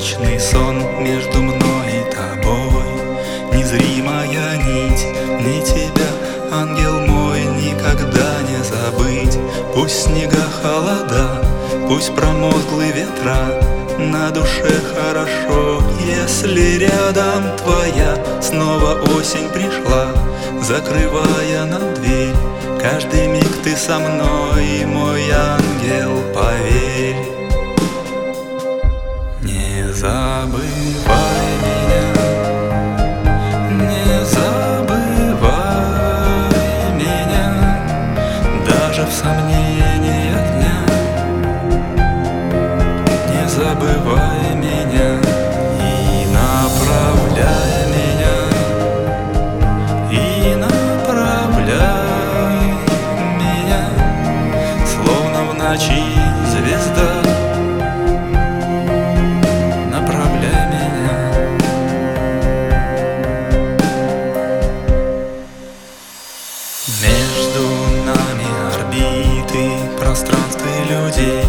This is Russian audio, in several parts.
Ночный сон между мной и тобой. Незримая нить, не тебя, ангел мой Никогда не забыть. Пусть снега холода, пусть промозглые ветра. На душе хорошо, если рядом твоя. Снова осень пришла, закрывая нам дверь. Каждый миг ты со мной, мой Забывай меня и направляй меня. И направляй ночи звезда. Направляй меня. Между нами орбиты, пространства и людей.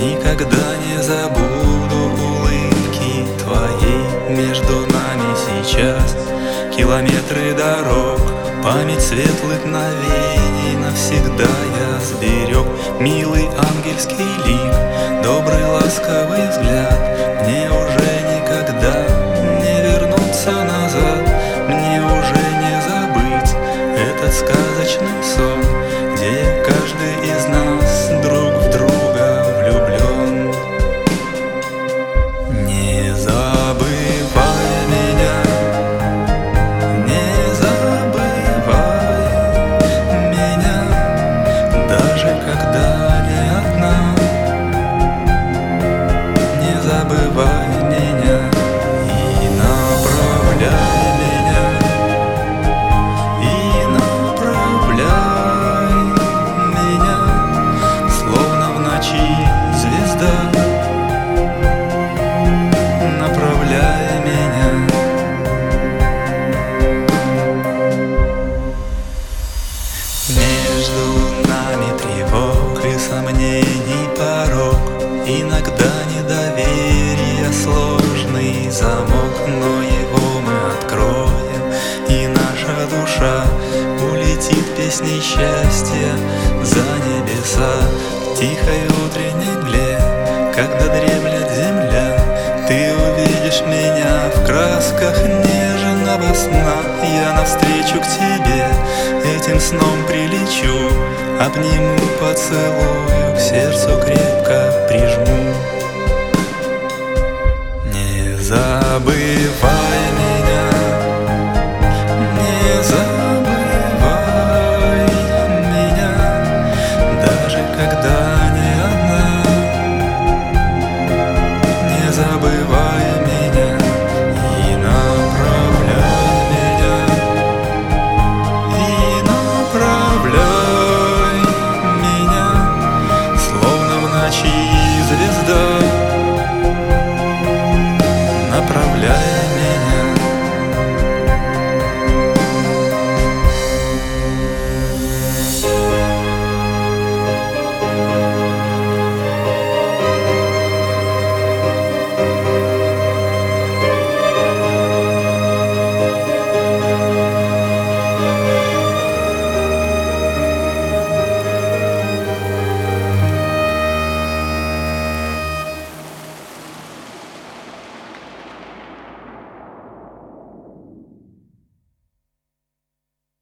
Никогда не забуду улыбки твоей Между нами сейчас. Километры дорог Память светлых мгновений навсегда я сберег. Милый ангельский лик, добрый ласковый взгляд Мне уже песней счастья За небеса. В тихой утренней мгле Когда дремлет земля Ты увидишь меня в красках нежного сна. Я навстречу к тебе этим сном прилечу Обниму, поцелую, к сердцу крепко прижму